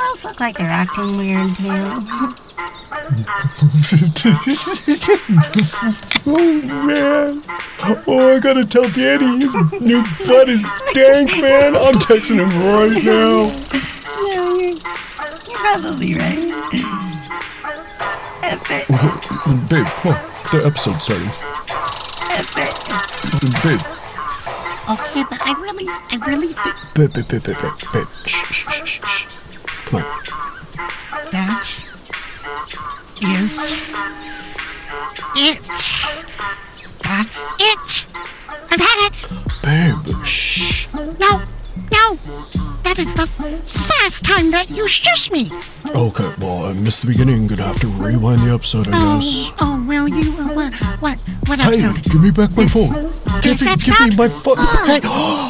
squirrels look like they're acting weird too. oh man. Oh, I gotta tell Danny his new butt is dank, man. I'm texting him right now. No, you're, you're probably right. Uh, but, Babe, come on. The episode's starting. uh, but, Babe, okay, but I really, I really think babe, babe, babe, babe, babe, babe. Shh, shh, shh, shh, That is it. That's it. I've had it. Babe, shh. No, no. That is the last time that you shush me. Okay, well, I missed the beginning. Gonna have to rewind the episode, I guess. Oh, oh, will you? Uh, what, what, what Hey, give me back my phone. Give me, give me my phone. Hey,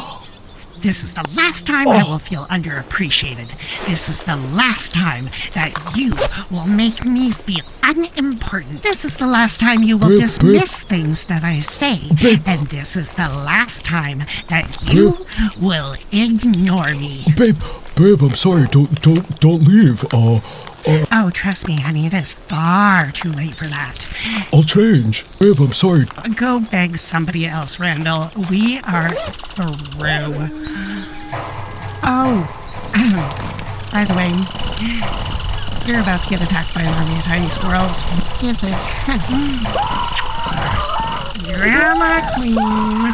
This is the last time I will feel underappreciated. This is the last time that you will make me feel unimportant. This is the last time you will dismiss things that I say. And this is the last time that you will ignore me. babe, babe, I'm sorry. Don't, don't, don't leave. Uh, uh, Oh, trust me, honey, it is far too late for that. I'll change. Babe, I'm sorry. Go beg somebody else, Randall. We are through. Oh, by the way, you're about to get attacked by an army of tiny squirrels. This is Drama Queen.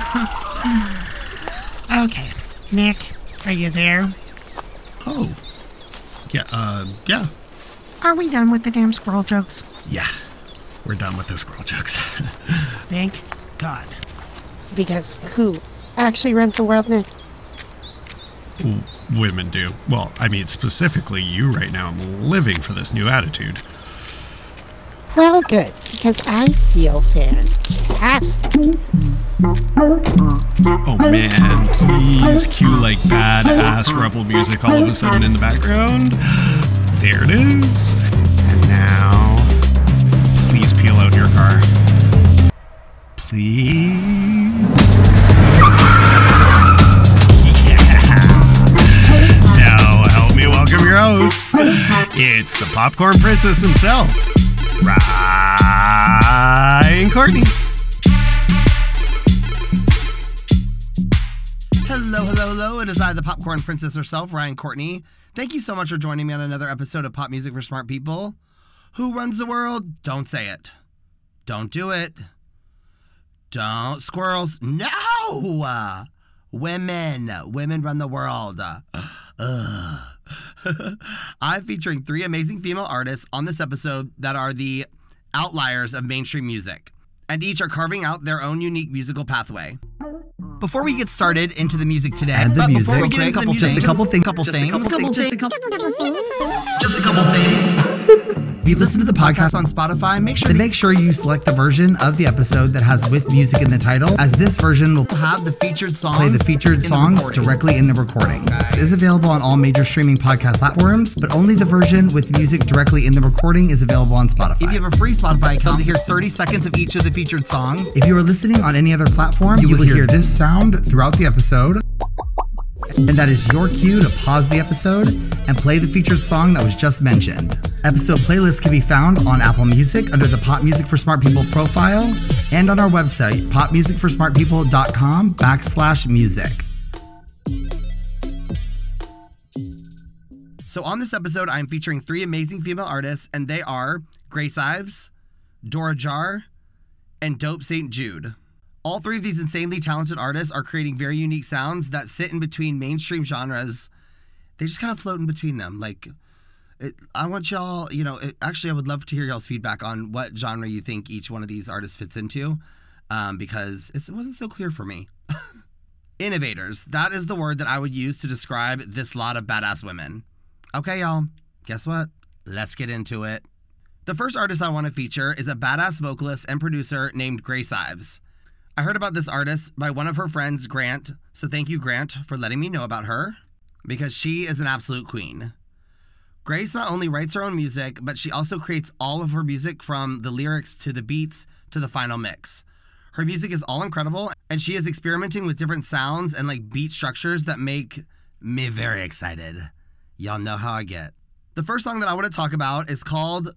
okay, Nick, are you there? Oh. Yeah, uh, yeah. Are we done with the damn squirrel jokes? Yeah. We're done with the squirrel jokes. Thank God. Because who actually runs the world, now? Women do. Well, I mean, specifically you right now. I'm living for this new attitude. Well, good, because I feel fantastic. Oh man, please cue like badass rebel music all of a sudden in the background. There it is. And now, please peel out your car. Please. Now, help me welcome your host. It's the popcorn princess himself, Ryan Courtney. Hello, hello, hello. It is I, the popcorn princess herself, Ryan Courtney. Thank you so much for joining me on another episode of Pop Music for Smart People. Who runs the world? Don't say it. Don't do it. Don't. Squirrels. No! Uh, women. Women run the world. Ugh. I'm featuring three amazing female artists on this episode that are the outliers of mainstream music, and each are carving out their own unique musical pathway. Before we get started into the music today, And the but music. before we get into the music, Just a couple things. couple things, Just a couple things. If you listen to the podcast on Spotify, make sure Then make sure you select the version of the episode that has with music in the title, as this version will have the featured songs. play the featured in the songs directly in the recording. It is available on all major streaming podcast platforms, but only the version with music directly in the recording is available on Spotify. If you have a free Spotify account, to hear 30 seconds of each of the featured songs. If you are listening on any other platform, you, will hear this sound throughout the episode. And that is your cue to pause the episode and play the featured song that was just mentioned. Episode playlists can be found on Apple Music under the Pop Music for Smart People profile and on our website, popmusicforsmartpeople.com backslash music. So on this episode, I'm featuring three amazing female artists, and they are Grace Ives, Dora Jar, and Dope St. Jude. All three of these insanely talented artists are creating very unique sounds that sit in between mainstream genres. They just kind of float in between them. Like, it, I want y'all, you know, it, actually, I would love to hear y'all's feedback on what genre you think each one of these artists fits into, um, because it wasn't so clear for me. Innovators. That is the word that I would use to describe this lot of badass women. Okay, y'all. Guess what? Let's get into it. The first artist I want to feature is a badass vocalist and producer named Grace Ives. I heard about this artist by one of her friends, Grant, so thank you, Grant, for letting me know about her because she is an absolute queen. Grace not only writes her own music, but she also creates all of her music from the lyrics to the beats to the final mix. Her music is all incredible, and she is experimenting with different sounds and like beat structures that make Me very excited. Y'all know how I get. The first song that I want to talk about is called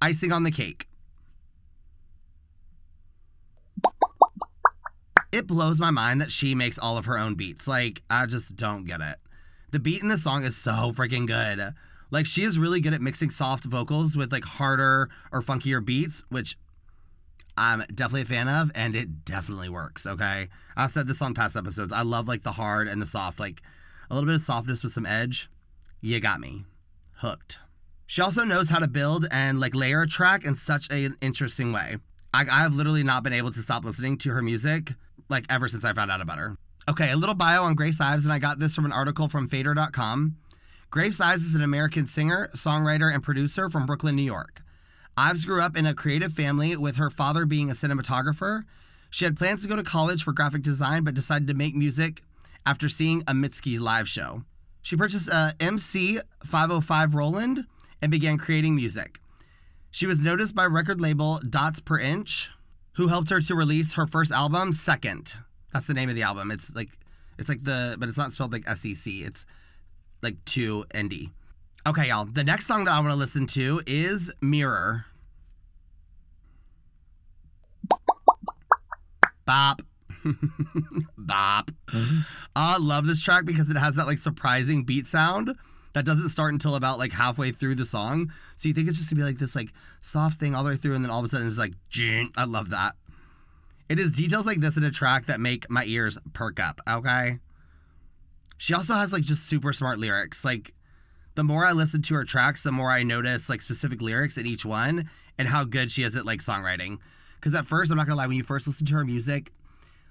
Icing on the Cake. It blows my mind that she makes all of her own beats. Like, I just don't get it. The beat in this song is so freaking good. Like, she is really good at mixing soft vocals with like harder or funkier beats, which I'm definitely a fan of, and it definitely works. Okay. I've said this on past episodes. I love like the hard and the soft, like a little bit of softness with some edge. You got me hooked. She also knows how to build and like layer a track in such an interesting way. I, I've literally not been able to stop listening to her music like ever since I found out about her. Okay, a little bio on Grace Ives, and I got this from an article from Fader.com. Grace Ives is an American singer, songwriter, and producer from Brooklyn, New York. Ives grew up in a creative family with her father being a cinematographer. She had plans to go to college for graphic design, but decided to make music after seeing a Mitski live show. She purchased uh, a MC 505 Roland and began creating music. She was noticed by record label Dots Per Inch, who helped her to release her first album, Second. That's the name of the album. It's like it's like the but it's not spelled like SEC. It's like 2 ND. Okay, y'all. The next song that I want to listen to is Mirror. Bop. Bop. I love this track because it has that like surprising beat sound that doesn't start until about like halfway through the song. So you think it's just gonna be like this like soft thing all the way through, and then all of a sudden it's like, I love that. It is details like this in a track that make my ears perk up. Okay. She also has like just super smart lyrics. Like the more I listen to her tracks, the more I notice like specific lyrics in each one and how good she is at like songwriting. Because at first, I'm not gonna lie, when you first listen to her music,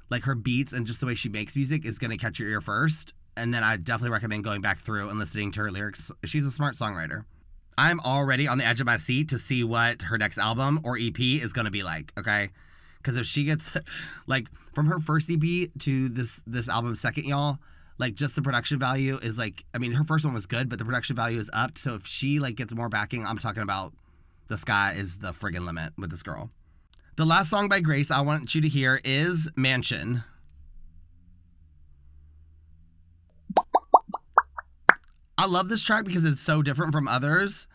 like her beats and just the way she makes music is gonna catch your ear first. And then I definitely recommend going back through and listening to her lyrics. She's a smart songwriter. I'm already on the edge of my seat to see what her next album or EP is gonna be like. Okay. Because if she gets like from her first EP to this this album second, y'all, like just the production value is like I mean her first one was good, but the production value is upped. So if she like gets more backing, I'm talking about the sky is the friggin' limit with this girl. The last song by Grace I want you to hear is Mansion. I love this track because it's so different from others.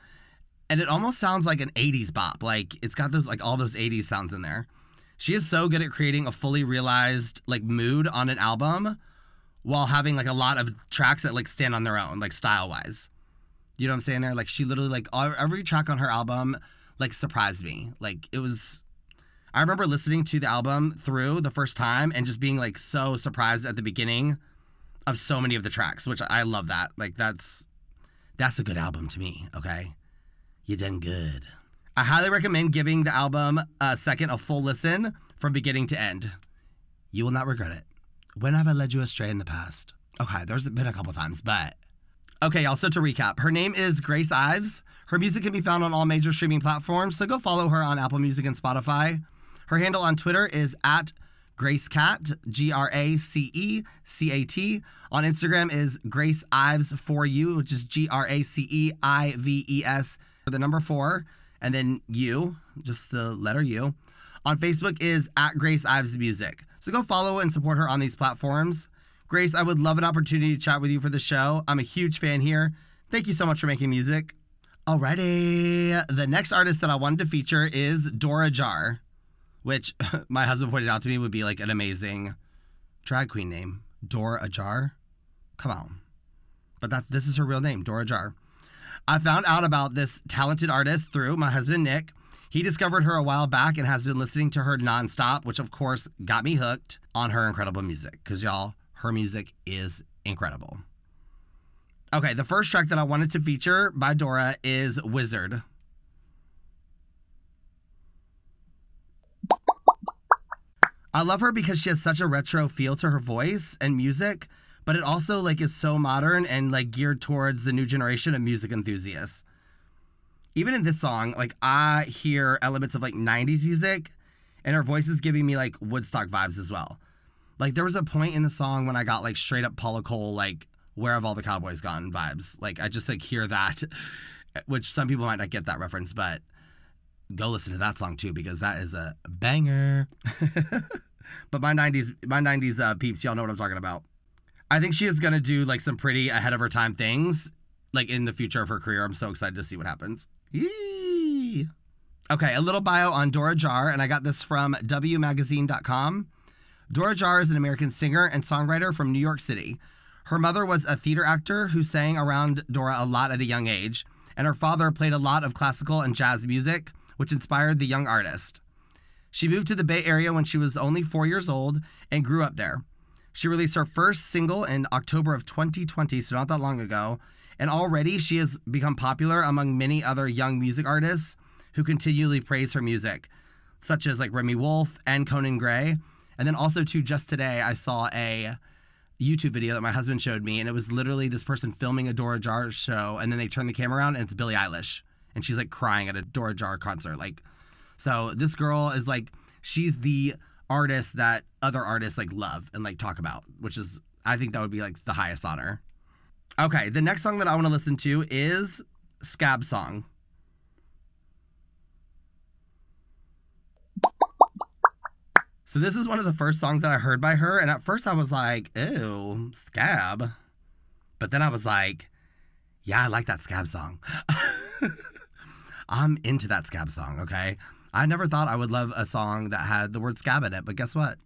And it almost sounds like an 80s bop. Like it's got those like all those 80s sounds in there. She is so good at creating a fully realized like mood on an album while having like a lot of tracks that like stand on their own, like style wise. You know what I'm saying there? Like she literally like every track on her album like surprised me. Like it was I remember listening to the album through the first time and just being like so surprised at the beginning of so many of the tracks, which I love that. Like that's that's a good album to me, okay? You done good. I highly recommend giving the album a second a full listen from beginning to end. You will not regret it. When have I led you astray in the past? Okay, there's been a couple times, but okay, y'all. To recap, her name is Grace Ives. Her music can be found on all major streaming platforms, so go follow her on Apple Music and Spotify. Her handle on Twitter is at Grace Cat, G R A C E C A T. On Instagram is Grace Ives for you, which is G R A C E I V E S for the number four, and then you, just the letter U. On Facebook is at Grace Ives Music. So go follow and support her on these platforms. Grace, I would love an opportunity to chat with you for the show. I'm a huge fan here. Thank you so much for making music. Alrighty. The next artist that I wanted to feature is Dora Jar, which my husband pointed out to me would be like an amazing drag queen name. Dora Ajar? Come on. But that's this is her real name, Dora Jar. I found out about this talented artist through my husband Nick. He discovered her a while back and has been listening to her nonstop, which of course got me hooked on her incredible music. Because y'all, her music is incredible. Okay, the first track that I wanted to feature by Dora is Wizard. I love her because she has such a retro feel to her voice and music, but it also like is so modern and like geared towards the new generation of music enthusiasts. Even in this song, like I hear elements of like 90s music and her voice is giving me like Woodstock vibes as well. Like there was a point in the song when I got like straight up Paula Cole like where have all the cowboys gone vibes. Like I just like hear that which some people might not get that reference, but go listen to that song too because that is a banger. but my 90s my 90s uh, peeps, y'all know what I'm talking about. I think she is gonna do like some pretty ahead of her time things, like in the future of her career. I'm so excited to see what happens. Yee. Okay, a little bio on Dora Jar, and I got this from WMagazine.com. Dora Jar is an American singer and songwriter from New York City. Her mother was a theater actor who sang around Dora a lot at a young age, and her father played a lot of classical and jazz music, which inspired the young artist. She moved to the Bay Area when she was only four years old and grew up there. She released her first single in October of 2020, so not that long ago, and already she has become popular among many other young music artists who continually praise her music, such as like Remi Wolf and Conan Gray. And then also too, just today I saw a YouTube video that my husband showed me, and it was literally this person filming a Dora Jar show, and then they turn the camera around and it's Billie Eilish, and she's like crying at a Dora Jar concert, like. So this girl is like she's the artist that other artists like love and like talk about, which is I think that would be like the highest honor. Okay, the next song that I want to listen to is Scab Song. So this is one of the first songs that I heard by her, and at first I was like, "Ew, Scab," but then I was like, "Yeah, I like that Scab song." I'm into that Scab song. Okay, I never thought I would love a song that had the word Scab in it, but guess what?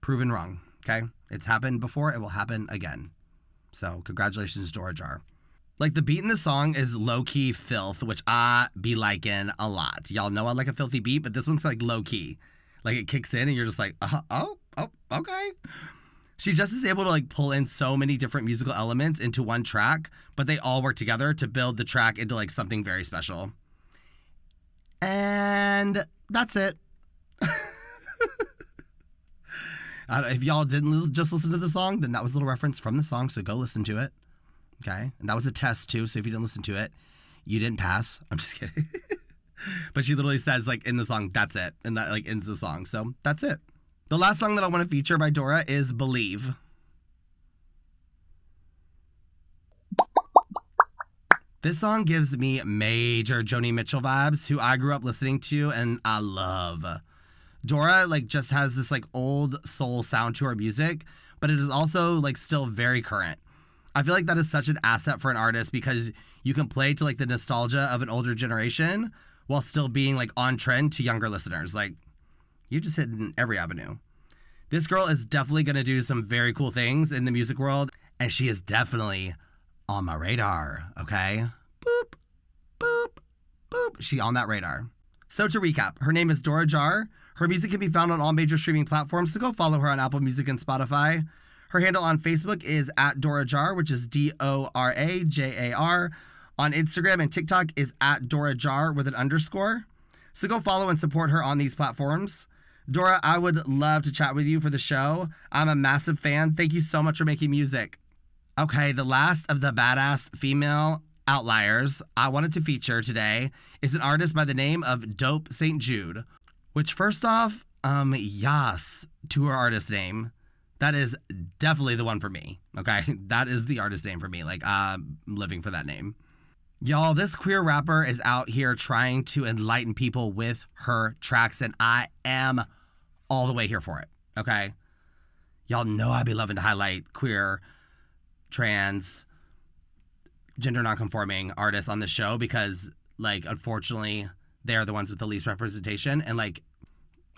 Proven wrong. Okay, it's happened before. It will happen again. So congratulations, Dora Jar. Like the beat in the song is low key filth, which I be liking a lot. Y'all know I like a filthy beat, but this one's like low key. Like it kicks in and you're just like, uh, oh, oh, okay. She just is able to like pull in so many different musical elements into one track, but they all work together to build the track into like something very special. And that's it. Uh, if y'all didn't just listen to the song, then that was a little reference from the song, so go listen to it. Okay? And that was a test too, so if you didn't listen to it, you didn't pass. I'm just kidding. but she literally says like in the song, that's it. And that like ends the song. So that's it. The last song that I want to feature by Dora is Believe. This song gives me major Joni Mitchell vibes, who I grew up listening to and I love. Dora like just has this like old soul sound to her music, but it is also like still very current. I feel like that is such an asset for an artist because you can play to like the nostalgia of an older generation while still being like on trend to younger listeners. Like you just hit in every avenue. This girl is definitely going to do some very cool things in the music world, and she is definitely on my radar, okay? Boop, boop, boop. She on that radar. So to recap, her name is Dora Jar. Her music can be found on all major streaming platforms, so go follow her on Apple Music and Spotify. Her handle on Facebook is at Dora Jar, which is D O R A J A R. On Instagram and TikTok is at Dora Jar with an underscore. So go follow and support her on these platforms. Dora, I would love to chat with you for the show. I'm a massive fan. Thank you so much for making music. Okay, the last of the badass female outliers I wanted to feature today is an artist by the name of Dope St. Jude. Which, first off, um, yas to her artist name. That is definitely the one for me. Okay, that is the artist name for me. Like, I'm living for that name. Y'all, this queer rapper is out here trying to enlighten people with her tracks, and I am all the way here for it. Okay, y'all know I'd be loving to highlight queer, trans, gender nonconforming artists on the show because, like, unfortunately, they're the ones with the least representation, and like,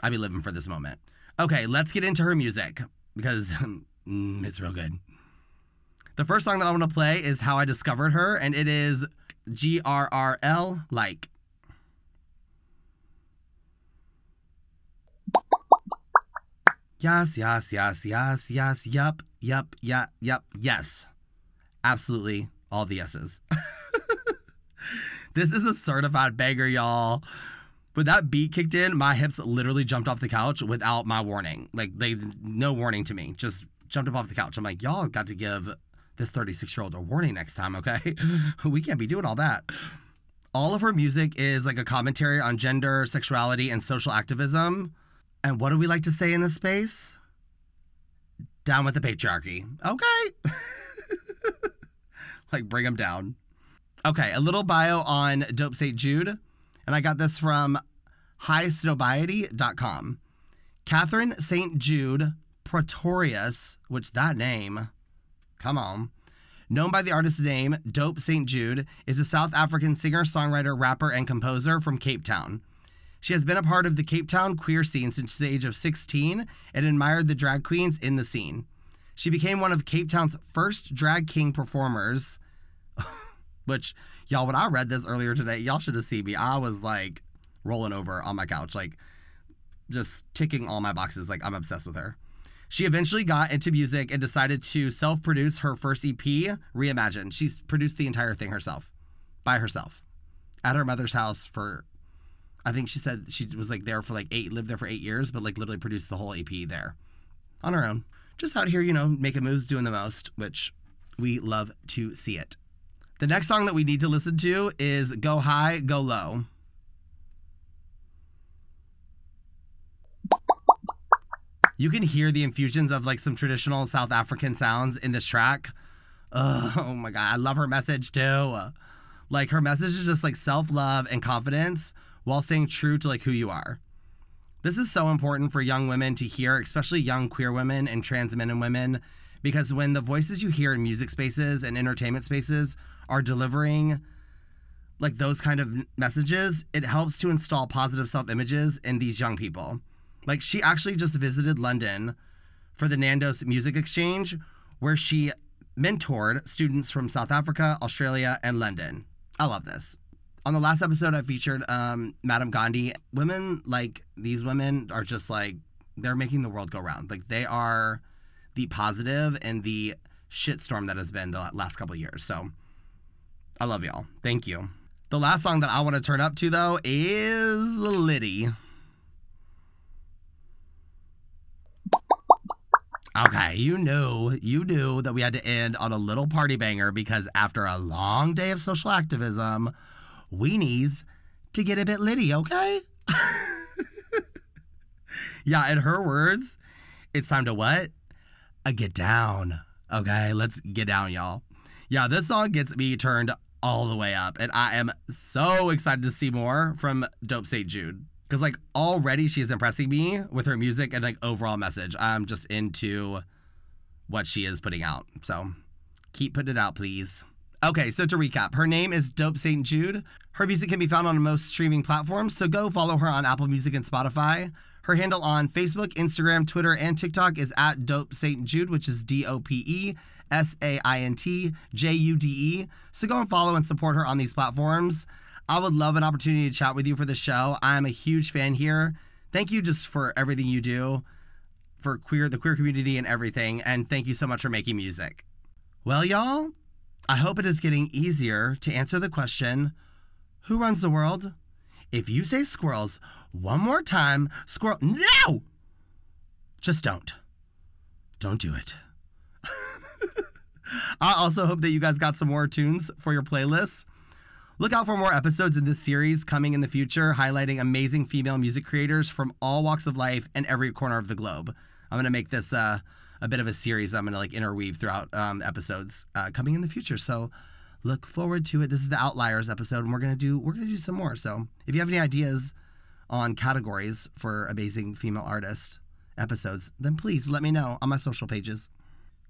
I be living for this moment. Okay, let's get into her music because mm, it's real good. The first song that I want to play is How I Discovered Her, and it is GRRL Like. Yes, yes, yes, yes, yes, yup, yup, yup, yep, yes. Absolutely all the yeses. this is a certified banger, y'all. When that beat kicked in, my hips literally jumped off the couch without my warning. Like they no warning to me. Just jumped up off the couch. I'm like, y'all got to give this 36 year old a warning next time, okay? we can't be doing all that. All of her music is like a commentary on gender, sexuality, and social activism. And what do we like to say in this space? Down with the patriarchy. Okay. like bring them down. Okay, a little bio on Dope St. Jude. And I got this from highsnobiety.com. Catherine St. Jude Pretorius, which that name, Come on. Known by the artist name Dope St. Jude, is a South African singer, songwriter, rapper, and composer from Cape Town. She has been a part of the Cape Town queer scene since the age of 16 and admired the drag queens in the scene. She became one of Cape Town's first drag king performers, which, y'all, when I read this earlier today, y'all should have seen me. I was like rolling over on my couch, like just ticking all my boxes. Like, I'm obsessed with her. She eventually got into music and decided to self produce her first EP, Reimagine. She's produced the entire thing herself, by herself, at her mother's house for, I think she said she was like there for like eight, lived there for eight years, but like literally produced the whole EP there on her own. Just out here, you know, making moves, doing the most, which we love to see it. The next song that we need to listen to is Go High, Go Low. You can hear the infusions of like some traditional South African sounds in this track. Ugh, oh my god, I love her message too. Like her message is just like self-love and confidence while staying true to like who you are. This is so important for young women to hear, especially young queer women and trans men and women, because when the voices you hear in music spaces and entertainment spaces are delivering like those kind of messages, it helps to install positive self-images in these young people. Like she actually just visited London for the Nando's Music Exchange, where she mentored students from South Africa, Australia, and London. I love this. On the last episode, I featured um, Madame Gandhi. Women like these women are just like they're making the world go round. Like they are the positive and the shitstorm that has been the last couple years. So I love y'all. Thank you. The last song that I want to turn up to though is Liddy. Okay, you knew, you knew that we had to end on a little party banger because after a long day of social activism, we needs to get a bit litty, okay? yeah, in her words, it's time to what? A get down. Okay, let's get down, y'all. Yeah, this song gets me turned all the way up, and I am so excited to see more from Dope St. Jude because like already she's impressing me with her music and like overall message. I'm just into what she is putting out. So keep putting it out, please. Okay, so to recap, her name is Dope St. Jude. Her music can be found on most streaming platforms, so go follow her on Apple Music and Spotify. Her handle on Facebook, Instagram, Twitter, and TikTok is at Dope St. Jude, which is D O P E S A I N T J U D E. So go and follow and support her on these platforms. I would love an opportunity to chat with you for the show. I'm a huge fan here. Thank you just for everything you do for queer the queer community and everything and thank you so much for making music. Well, y'all, I hope it is getting easier to answer the question, who runs the world? If you say squirrels one more time, squirrel No! Just don't. Don't do it. I also hope that you guys got some more tunes for your playlists. Look out for more episodes in this series coming in the future, highlighting amazing female music creators from all walks of life and every corner of the globe. I'm gonna make this uh, a bit of a series. I'm gonna like interweave throughout um, episodes uh, coming in the future. So look forward to it. This is the Outliers episode, and we're gonna do we're gonna do some more. So if you have any ideas on categories for amazing female artist episodes, then please let me know on my social pages.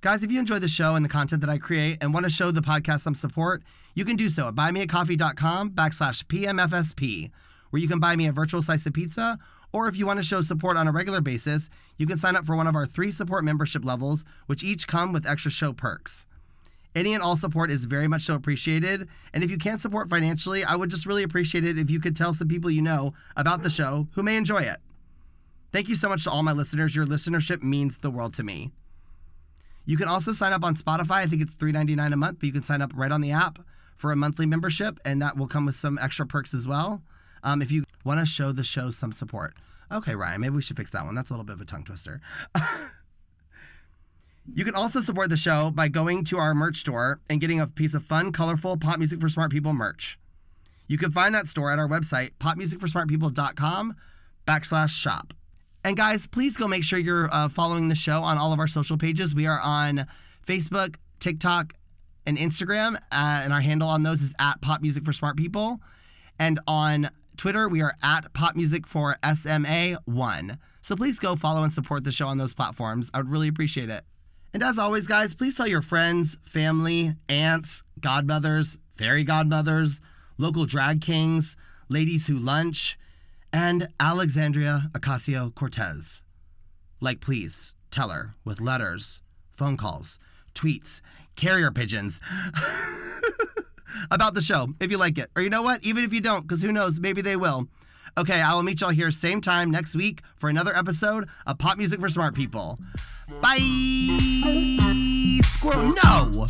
Guys, if you enjoy the show and the content that I create and want to show the podcast some support, you can do so at buymeacoffee.com backslash PMFSP, where you can buy me a virtual slice of pizza, or if you want to show support on a regular basis, you can sign up for one of our three support membership levels, which each come with extra show perks. Any and all support is very much so appreciated. And if you can't support financially, I would just really appreciate it if you could tell some people you know about the show who may enjoy it. Thank you so much to all my listeners. Your listenership means the world to me. You can also sign up on Spotify. I think it's $3.99 a month, but you can sign up right on the app for a monthly membership, and that will come with some extra perks as well. Um, if you want to show the show some support. Okay, Ryan, maybe we should fix that one. That's a little bit of a tongue twister. you can also support the show by going to our merch store and getting a piece of fun, colorful pop music for smart people merch. You can find that store at our website, popmusicforsmartpeople.com backslash shop. And guys, please go make sure you're uh, following the show on all of our social pages. We are on Facebook, TikTok, and Instagram, uh, and our handle on those is at Pop Music for Smart People. And on Twitter, we are at Pop Music for SMA1. So please go follow and support the show on those platforms. I would really appreciate it. And as always, guys, please tell your friends, family, aunts, godmothers, fairy godmothers, local drag kings, ladies who lunch, and Alexandria Ocasio Cortez. Like, please tell her with letters, phone calls, tweets, carrier pigeons about the show if you like it. Or you know what? Even if you don't, because who knows? Maybe they will. Okay, I will meet y'all here same time next week for another episode of Pop Music for Smart People. Bye! Squirrel, no!